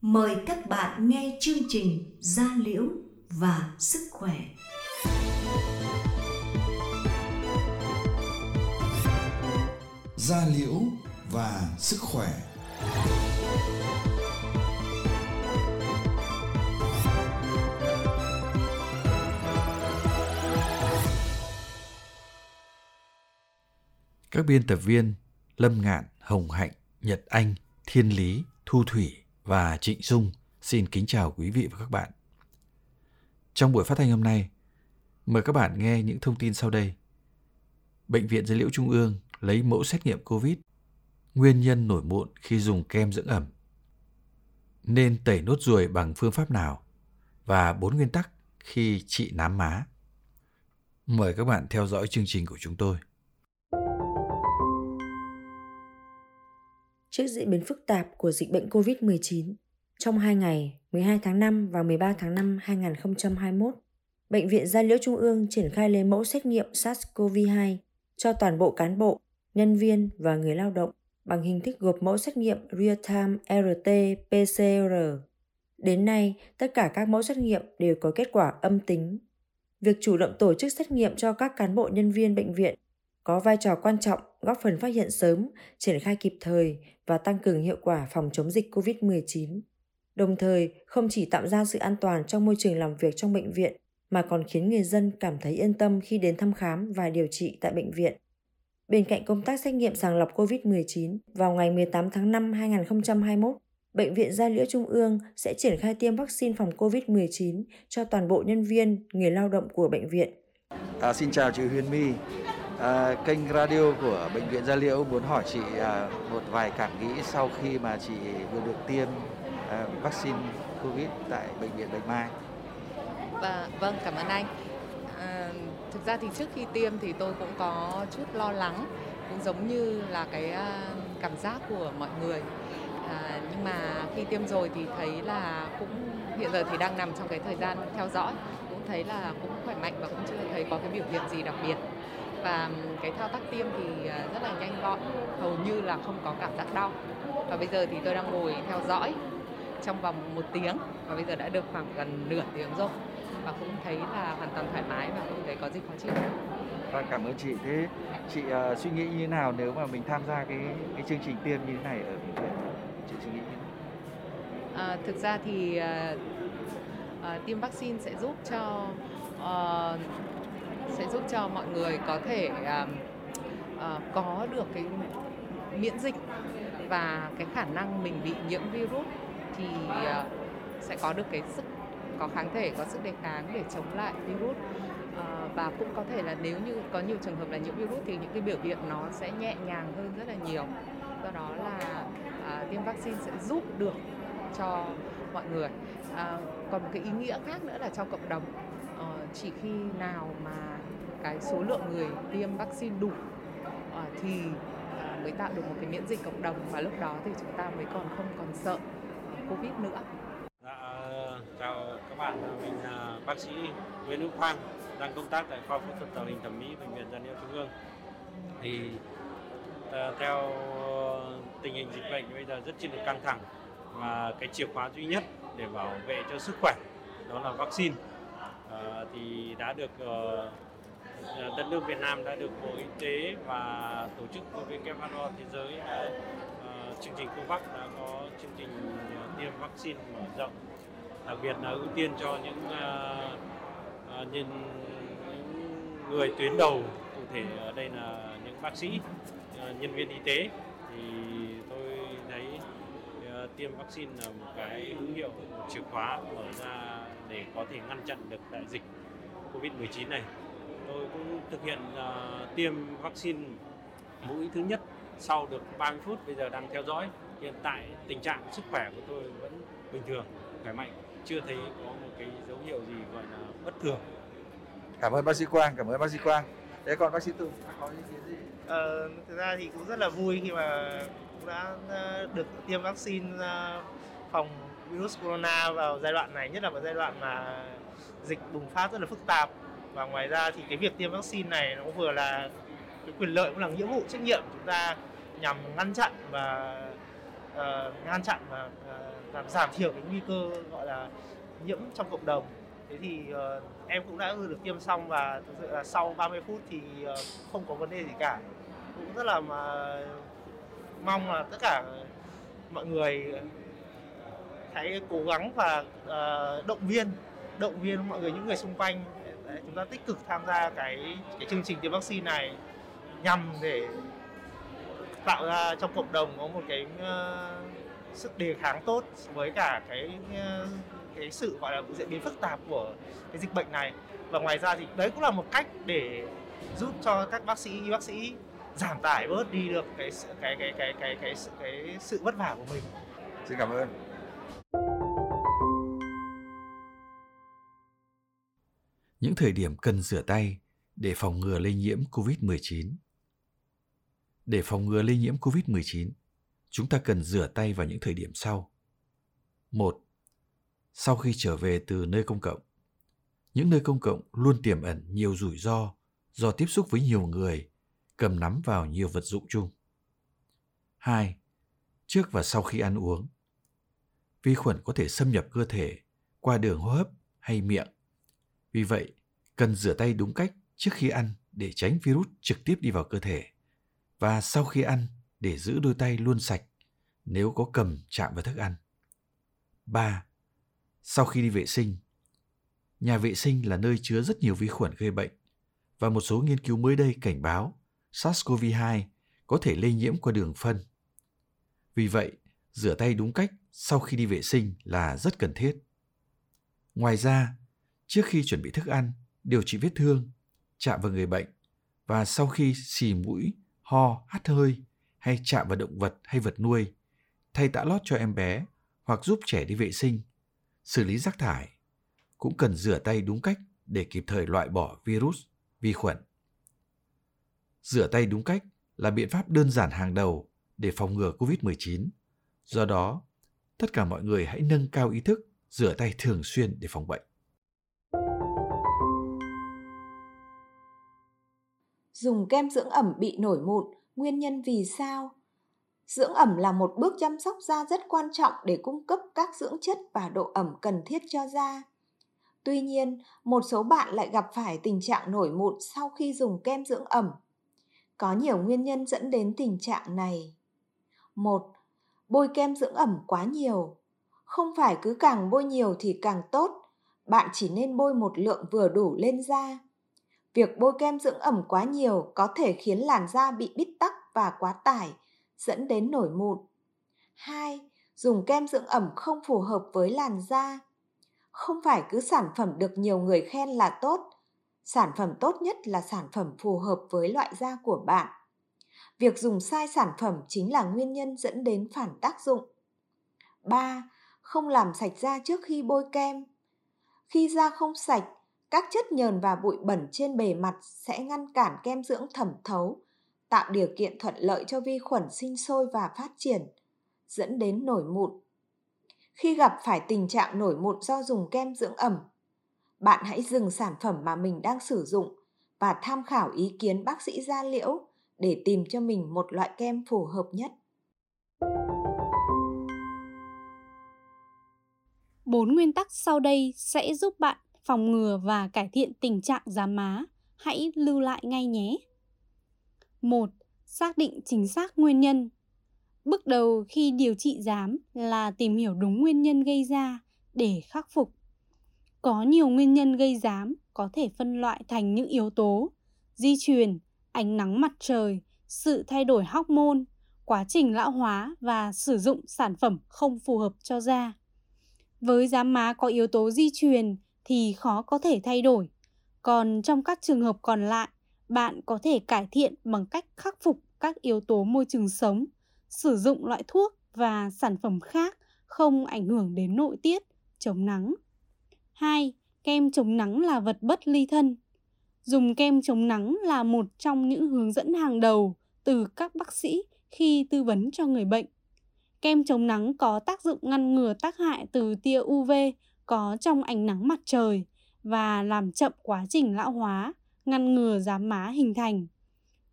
Mời các bạn nghe chương trình Gia Liễu và Sức Khỏe. Gia Liễu và Sức Khỏe Các biên tập viên Lâm Ngạn, Hồng Hạnh, Nhật Anh, Thiên Lý, Thu Thủy và Trịnh Dung xin kính chào quý vị và các bạn. Trong buổi phát thanh hôm nay, mời các bạn nghe những thông tin sau đây. Bệnh viện Dữ liệu Trung ương lấy mẫu xét nghiệm COVID, nguyên nhân nổi mụn khi dùng kem dưỡng ẩm. Nên tẩy nốt ruồi bằng phương pháp nào? Và bốn nguyên tắc khi trị nám má. Mời các bạn theo dõi chương trình của chúng tôi. Trước diễn biến phức tạp của dịch bệnh COVID-19, trong 2 ngày 12 tháng 5 và 13 tháng 5 2021, Bệnh viện Gia Liễu Trung ương triển khai lấy mẫu xét nghiệm SARS-CoV-2 cho toàn bộ cán bộ, nhân viên và người lao động bằng hình thức gộp mẫu xét nghiệm real-time RT-PCR. Đến nay, tất cả các mẫu xét nghiệm đều có kết quả âm tính. Việc chủ động tổ chức xét nghiệm cho các cán bộ nhân viên bệnh viện có vai trò quan trọng góp phần phát hiện sớm, triển khai kịp thời và tăng cường hiệu quả phòng chống dịch COVID-19. Đồng thời, không chỉ tạo ra sự an toàn trong môi trường làm việc trong bệnh viện mà còn khiến người dân cảm thấy yên tâm khi đến thăm khám và điều trị tại bệnh viện. Bên cạnh công tác xét nghiệm sàng lọc COVID-19, vào ngày 18 tháng 5 2021, Bệnh viện Gia Liễu Trung ương sẽ triển khai tiêm vaccine phòng COVID-19 cho toàn bộ nhân viên, người lao động của bệnh viện. À, xin chào chị Huyền My. À, kênh radio của Bệnh viện Gia Liễu muốn hỏi chị à, một vài cảm nghĩ sau khi mà chị vừa được tiêm à, vaccine COVID tại Bệnh viện Bạch Mai. Và vâng, cảm ơn anh. À, thực ra thì trước khi tiêm thì tôi cũng có chút lo lắng, cũng giống như là cái à, cảm giác của mọi người. À, nhưng mà khi tiêm rồi thì thấy là cũng hiện giờ thì đang nằm trong cái thời gian theo dõi cũng thấy là cũng khỏe mạnh và cũng chưa thấy có cái biểu hiện gì đặc biệt và cái thao tác tiêm thì à, rất là nhanh gọn hầu như là không có cảm giác đau và bây giờ thì tôi đang ngồi theo dõi trong vòng một tiếng và bây giờ đã được khoảng gần nửa tiếng rồi và cũng thấy là hoàn toàn thoải mái và không thấy có gì khó chịu Và cảm ơn chị. Thế chị uh, suy nghĩ như thế nào nếu mà mình tham gia cái cái chương trình tiêm như thế này ở bệnh viện? Chị suy nghĩ như thế nào? À, thực ra thì à, à, tiêm vaccine sẽ giúp cho à, sẽ giúp cho mọi người có thể uh, uh, có được cái miễn dịch và cái khả năng mình bị nhiễm virus thì uh, sẽ có được cái sức có kháng thể có sức đề kháng để chống lại virus. Uh, và cũng có thể là nếu như có nhiều trường hợp là nhiễm virus thì những cái biểu hiện nó sẽ nhẹ nhàng hơn rất là nhiều. Do đó là uh, tiêm vaccine sẽ giúp được cho mọi người. À, còn một cái ý nghĩa khác nữa là cho cộng đồng chỉ khi nào mà cái số lượng người tiêm vaccine đủ ờ, thì ờ, mới tạo được một cái miễn dịch cộng đồng và lúc đó thì chúng ta mới còn không còn sợ ờ, covid nữa Dạ, chào các bạn, mình là bác sĩ Nguyễn Hữu Quang đang công tác tại khoa phẫu thuật tạo hình thẩm mỹ bệnh viện Gia Liễu Trung ương. Thì theo tình hình dịch bệnh bây giờ rất chi là căng thẳng và cái chìa khóa duy nhất để bảo vệ cho sức khỏe đó là vaccine. Thì đã được uh, đất nước Việt Nam đã được Bộ Y tế và tổ chức WHO thế giới đã, ờ, chương trình COVAX đã có chương trình ờ, tiêm vaccine mở rộng. Đặc biệt là ưu tiên cho những ờ, ờ, uh, uh, nhân những người tuyến đầu cụ thể ở đây là những bác sĩ uh, nhân viên y tế. Thì tôi thấy tiêm vaccine là một cái hữu hiệu một chìa khóa mở ra để có thể ngăn chặn được đại dịch. Covid-19 này. Tôi cũng thực hiện ờ, tiêm vaccine mũi thứ nhất sau được 30 phút, bây giờ đang theo dõi. Hiện tại tình trạng sức khỏe của tôi vẫn bình thường, khỏe mạnh, chưa thấy có một cái dấu hiệu gì gọi là bất thường. Cảm ơn bác sĩ Quang, cảm ơn bác sĩ Quang. Thế còn bác sĩ Tùng có ý kiến gì? Ờ, thực ra thì cũng rất là vui khi mà cũng đã ờ, được tiêm vaccine ờ, phòng virus corona vào giai đoạn này, nhất là vào giai đoạn mà dịch bùng phát rất là phức tạp. Và ngoài ra thì cái việc tiêm vaccine này nó vừa là cái quyền lợi cũng là nghĩa vụ trách nhiệm chúng ta nhằm ngăn chặn và uh, ngăn chặn và ờ, uh, làm giảm thiểu cái nguy cơ gọi là nhiễm trong cộng đồng thế thì uh, em cũng đã được tiêm xong và thực sự là sau 30 phút thì uh, không có vấn đề gì cả cũng rất là mà mong là tất cả mọi người hãy cố gắng và uh, động viên động viên mọi người những người xung quanh để chúng ta tích cực tham gia cái cái chương trình tiêm vaccine này nhằm để tạo ra trong cộng đồng có một cái ờ, uh, sức đề kháng tốt với cả cái uh, cái sự gọi là diễn biến phức tạp của cái dịch bệnh này và ngoài ra thì đấy cũng là một cách để giúp cho các bác sĩ y bác sĩ giảm tải bớt đi được cái cái cái cái cái cái sự cái sự vất vả của mình. Xin cảm ơn. Những thời điểm cần rửa tay để phòng ngừa lây nhiễm COVID-19. Để phòng ngừa lây nhiễm COVID-19, chúng ta cần rửa tay vào những thời điểm sau. 1. Sau khi trở về từ nơi công cộng. Những nơi công cộng luôn tiềm ẩn nhiều rủi ro do tiếp xúc với nhiều người cầm nắm vào nhiều vật dụng chung. 2. Trước và sau khi ăn uống. Vi khuẩn có thể xâm nhập cơ thể qua đường hô hấp hay miệng. Vì vậy, cần rửa tay đúng cách trước khi ăn để tránh virus trực tiếp đi vào cơ thể và sau khi ăn để giữ đôi tay luôn sạch nếu có cầm chạm vào thức ăn. 3. Sau khi đi vệ sinh, nhà vệ sinh là nơi chứa rất nhiều vi khuẩn gây bệnh và một số nghiên cứu mới đây cảnh báo SARS-CoV-2 có thể lây nhiễm qua đường phân. Vì vậy, rửa tay đúng cách sau khi đi vệ sinh là rất cần thiết. Ngoài ra, trước khi chuẩn bị thức ăn, điều trị vết thương, chạm vào người bệnh và sau khi xì mũi, ho, hắt hơi hay chạm vào động vật hay vật nuôi, thay tã lót cho em bé hoặc giúp trẻ đi vệ sinh, xử lý rác thải, cũng cần rửa tay đúng cách để kịp thời loại bỏ virus, vi khuẩn. Rửa tay đúng cách là biện pháp đơn giản hàng đầu để phòng ngừa COVID-19. Do đó, tất cả mọi người hãy nâng cao ý thức rửa tay thường xuyên để phòng bệnh. Dùng kem dưỡng ẩm bị nổi mụn, nguyên nhân vì sao? Dưỡng ẩm là một bước chăm sóc da rất quan trọng để cung cấp các dưỡng chất và độ ẩm cần thiết cho da. Tuy nhiên, một số bạn lại gặp phải tình trạng nổi mụn sau khi dùng kem dưỡng ẩm có nhiều nguyên nhân dẫn đến tình trạng này. Một, bôi kem dưỡng ẩm quá nhiều. Không phải cứ càng bôi nhiều thì càng tốt, bạn chỉ nên bôi một lượng vừa đủ lên da. Việc bôi kem dưỡng ẩm quá nhiều có thể khiến làn da bị bít tắc và quá tải, dẫn đến nổi mụn. 2. Dùng kem dưỡng ẩm không phù hợp với làn da. Không phải cứ sản phẩm được nhiều người khen là tốt, sản phẩm tốt nhất là sản phẩm phù hợp với loại da của bạn việc dùng sai sản phẩm chính là nguyên nhân dẫn đến phản tác dụng 3. Không làm sạch da trước khi bôi kem. Khi da không sạch, các chất nhờn và bụi bẩn trên bề mặt sẽ ngăn cản kem dưỡng thẩm thấu, tạo điều kiện thuận lợi cho vi khuẩn sinh sôi và phát triển, dẫn đến nổi mụn. Khi gặp phải tình trạng nổi mụn do dùng kem dưỡng ẩm, bạn hãy dừng sản phẩm mà mình đang sử dụng và tham khảo ý kiến bác sĩ da liễu để tìm cho mình một loại kem phù hợp nhất. Bốn nguyên tắc sau đây sẽ giúp bạn phòng ngừa và cải thiện tình trạng giám má. Hãy lưu lại ngay nhé. 1. Xác định chính xác nguyên nhân. Bước đầu khi điều trị giám là tìm hiểu đúng nguyên nhân gây ra để khắc phục có nhiều nguyên nhân gây giám có thể phân loại thành những yếu tố di truyền, ánh nắng mặt trời, sự thay đổi hormone, quá trình lão hóa và sử dụng sản phẩm không phù hợp cho da. Với giám má có yếu tố di truyền thì khó có thể thay đổi. Còn trong các trường hợp còn lại, bạn có thể cải thiện bằng cách khắc phục các yếu tố môi trường sống, sử dụng loại thuốc và sản phẩm khác không ảnh hưởng đến nội tiết, chống nắng. 2. Kem chống nắng là vật bất ly thân. Dùng kem chống nắng là một trong những hướng dẫn hàng đầu từ các bác sĩ khi tư vấn cho người bệnh. Kem chống nắng có tác dụng ngăn ngừa tác hại từ tia UV có trong ánh nắng mặt trời và làm chậm quá trình lão hóa, ngăn ngừa giám má hình thành.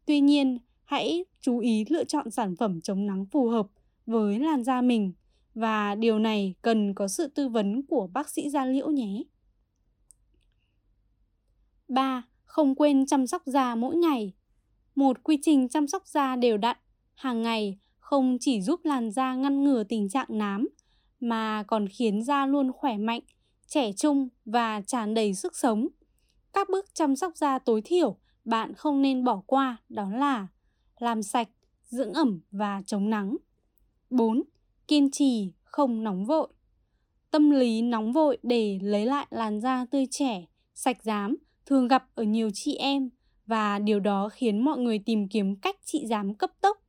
Tuy nhiên, hãy chú ý lựa chọn sản phẩm chống nắng phù hợp với làn da mình và điều này cần có sự tư vấn của bác sĩ da liễu nhé. 3. Không quên chăm sóc da mỗi ngày. Một quy trình chăm sóc da đều đặn hàng ngày không chỉ giúp làn da ngăn ngừa tình trạng nám mà còn khiến da luôn khỏe mạnh, trẻ trung và tràn đầy sức sống. Các bước chăm sóc da tối thiểu bạn không nên bỏ qua đó là làm sạch, dưỡng ẩm và chống nắng. 4. Kiên trì, không nóng vội. Tâm lý nóng vội để lấy lại làn da tươi trẻ, sạch dám thường gặp ở nhiều chị em và điều đó khiến mọi người tìm kiếm cách trị dám cấp tốc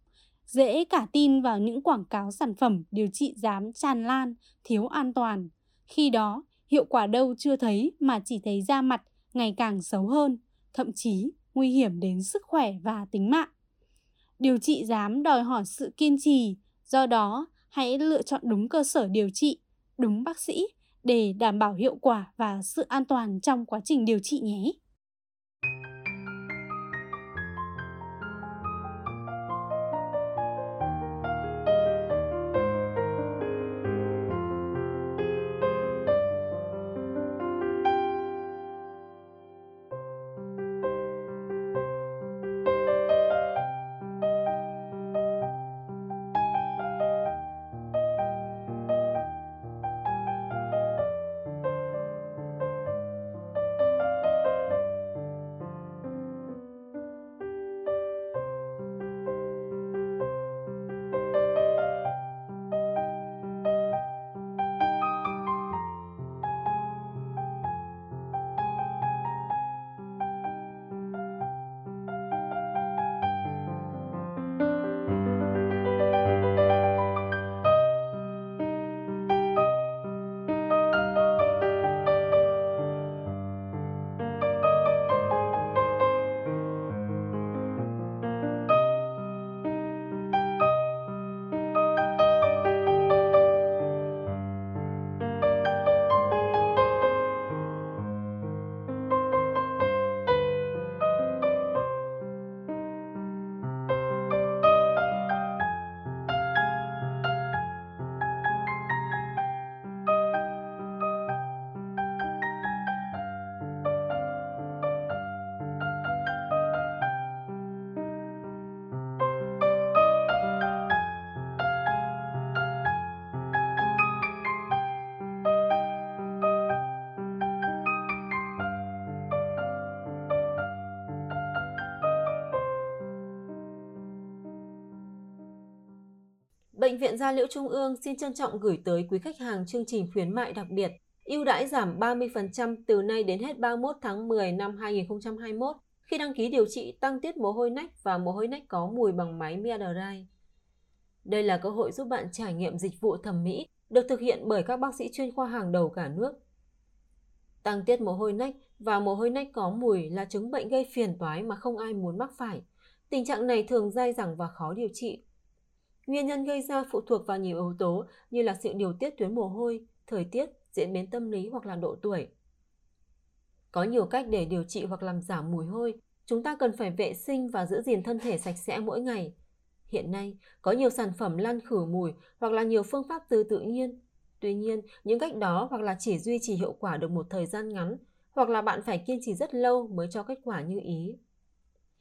dễ cả tin vào những quảng cáo sản phẩm điều trị giám tràn lan, thiếu an toàn. Khi đó, hiệu quả đâu chưa thấy mà chỉ thấy da mặt ngày càng xấu hơn, thậm chí nguy hiểm đến sức khỏe và tính mạng. Điều trị giám đòi hỏi sự kiên trì, do đó hãy lựa chọn đúng cơ sở điều trị, đúng bác sĩ để đảm bảo hiệu quả và sự an toàn trong quá trình điều trị nhé. Bệnh viện Gia Liễu Trung ương xin trân trọng gửi tới quý khách hàng chương trình khuyến mại đặc biệt, ưu đãi giảm 30% từ nay đến hết 31 tháng 10 năm 2021 khi đăng ký điều trị, tăng tiết mồ hôi nách và mồ hôi nách có mùi bằng máy Miadrai. Đây là cơ hội giúp bạn trải nghiệm dịch vụ thẩm mỹ được thực hiện bởi các bác sĩ chuyên khoa hàng đầu cả nước. Tăng tiết mồ hôi nách và mồ hôi nách có mùi là chứng bệnh gây phiền toái mà không ai muốn mắc phải. Tình trạng này thường dai dẳng và khó điều trị. Nguyên nhân gây ra phụ thuộc vào nhiều yếu tố như là sự điều tiết tuyến mồ hôi, thời tiết, diễn biến tâm lý hoặc là độ tuổi. Có nhiều cách để điều trị hoặc làm giảm mùi hôi. Chúng ta cần phải vệ sinh và giữ gìn thân thể sạch sẽ mỗi ngày. Hiện nay, có nhiều sản phẩm lăn khử mùi hoặc là nhiều phương pháp từ tự nhiên. Tuy nhiên, những cách đó hoặc là chỉ duy trì hiệu quả được một thời gian ngắn, hoặc là bạn phải kiên trì rất lâu mới cho kết quả như ý.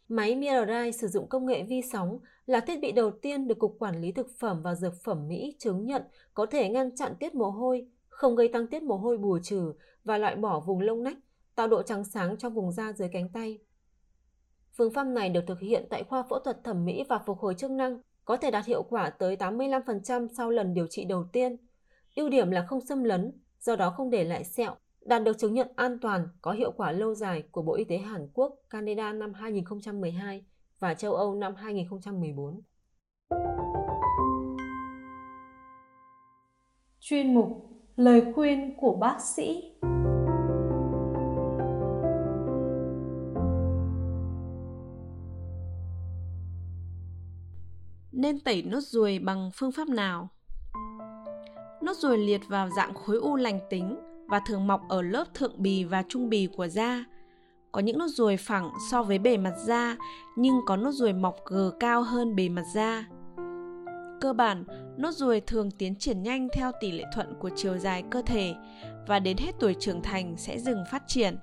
Máy MirrorEye sử dụng công nghệ vi sóng là thiết bị đầu tiên được Cục Quản lý Thực phẩm và Dược phẩm Mỹ chứng nhận có thể ngăn chặn tiết mồ hôi, không gây tăng tiết mồ hôi bù trừ và loại bỏ vùng lông nách, tạo độ trắng sáng trong vùng da dưới cánh tay. Phương pháp này được thực hiện tại khoa phẫu thuật thẩm mỹ và phục hồi chức năng, có thể đạt hiệu quả tới 85% sau lần điều trị đầu tiên. Ưu điểm là không xâm lấn, do đó không để lại sẹo, đạt được chứng nhận an toàn có hiệu quả lâu dài của Bộ Y tế Hàn Quốc, Canada năm 2012 và châu Âu năm 2014. Chuyên mục Lời khuyên của bác sĩ Nên tẩy nốt ruồi bằng phương pháp nào? Nốt ruồi liệt vào dạng khối u lành tính và thường mọc ở lớp thượng bì và trung bì của da. Có những nốt ruồi phẳng so với bề mặt da, nhưng có nốt ruồi mọc gờ cao hơn bề mặt da. cơ bản, nốt ruồi thường tiến triển nhanh theo tỷ lệ thuận của chiều dài cơ thể và đến hết tuổi trưởng thành sẽ dừng phát triển.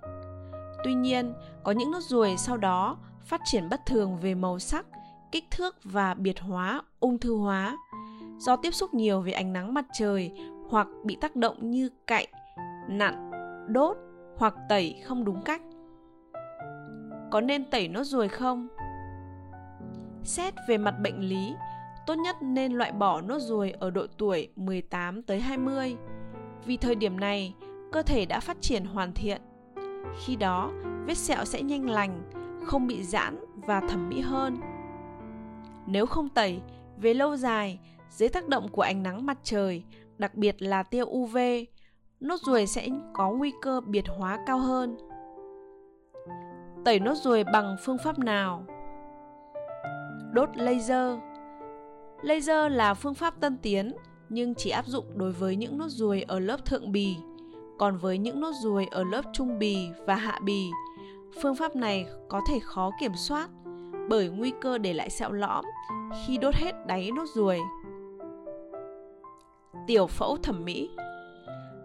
Tuy nhiên, có những nốt ruồi sau đó phát triển bất thường về màu sắc, kích thước và biệt hóa, ung thư hóa do tiếp xúc nhiều với ánh nắng mặt trời hoặc bị tác động như cạnh, nặn, đốt hoặc tẩy không đúng cách. Có nên tẩy nốt ruồi không? Xét về mặt bệnh lý, tốt nhất nên loại bỏ nốt ruồi ở độ tuổi 18 tới 20. Vì thời điểm này, cơ thể đã phát triển hoàn thiện. Khi đó, vết sẹo sẽ nhanh lành, không bị giãn và thẩm mỹ hơn. Nếu không tẩy, về lâu dài, dưới tác động của ánh nắng mặt trời, đặc biệt là tia UV, nốt ruồi sẽ có nguy cơ biệt hóa cao hơn. Tẩy nốt ruồi bằng phương pháp nào? Đốt laser Laser là phương pháp tân tiến nhưng chỉ áp dụng đối với những nốt ruồi ở lớp thượng bì. Còn với những nốt ruồi ở lớp trung bì và hạ bì, phương pháp này có thể khó kiểm soát bởi nguy cơ để lại sẹo lõm khi đốt hết đáy nốt ruồi. Tiểu phẫu thẩm mỹ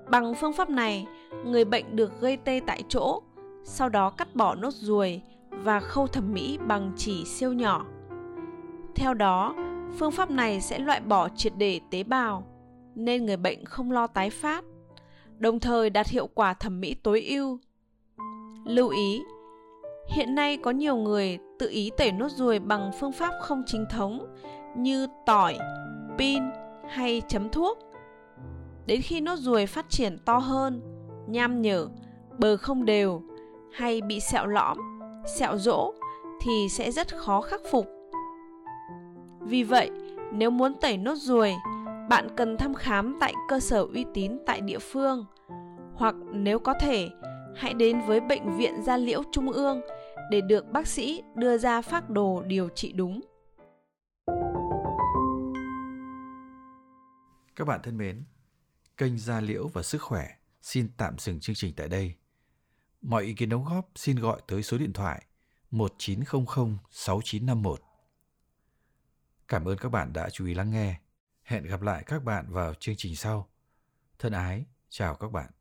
Bằng phương pháp này, người bệnh được gây tê tại chỗ, sau đó cắt bỏ nốt ruồi và khâu thẩm mỹ bằng chỉ siêu nhỏ. Theo đó, phương pháp này sẽ loại bỏ triệt để tế bào, nên người bệnh không lo tái phát, đồng thời đạt hiệu quả thẩm mỹ tối ưu. Lưu ý, hiện nay có nhiều người tự ý tẩy nốt ruồi bằng phương pháp không chính thống như tỏi, pin hay chấm thuốc. Đến khi nốt ruồi phát triển to hơn, nham nhở, bờ không đều hay bị sẹo lõm, sẹo rỗ thì sẽ rất khó khắc phục. Vì vậy, nếu muốn tẩy nốt ruồi, bạn cần thăm khám tại cơ sở uy tín tại địa phương hoặc nếu có thể, hãy đến với bệnh viện da liễu trung ương để được bác sĩ đưa ra phác đồ điều trị đúng. Các bạn thân mến, kênh Da Liễu và Sức Khỏe xin tạm dừng chương trình tại đây. Mọi ý kiến đóng góp xin gọi tới số điện thoại 1900 6951. Cảm ơn các bạn đã chú ý lắng nghe. Hẹn gặp lại các bạn vào chương trình sau. Thân ái, chào các bạn.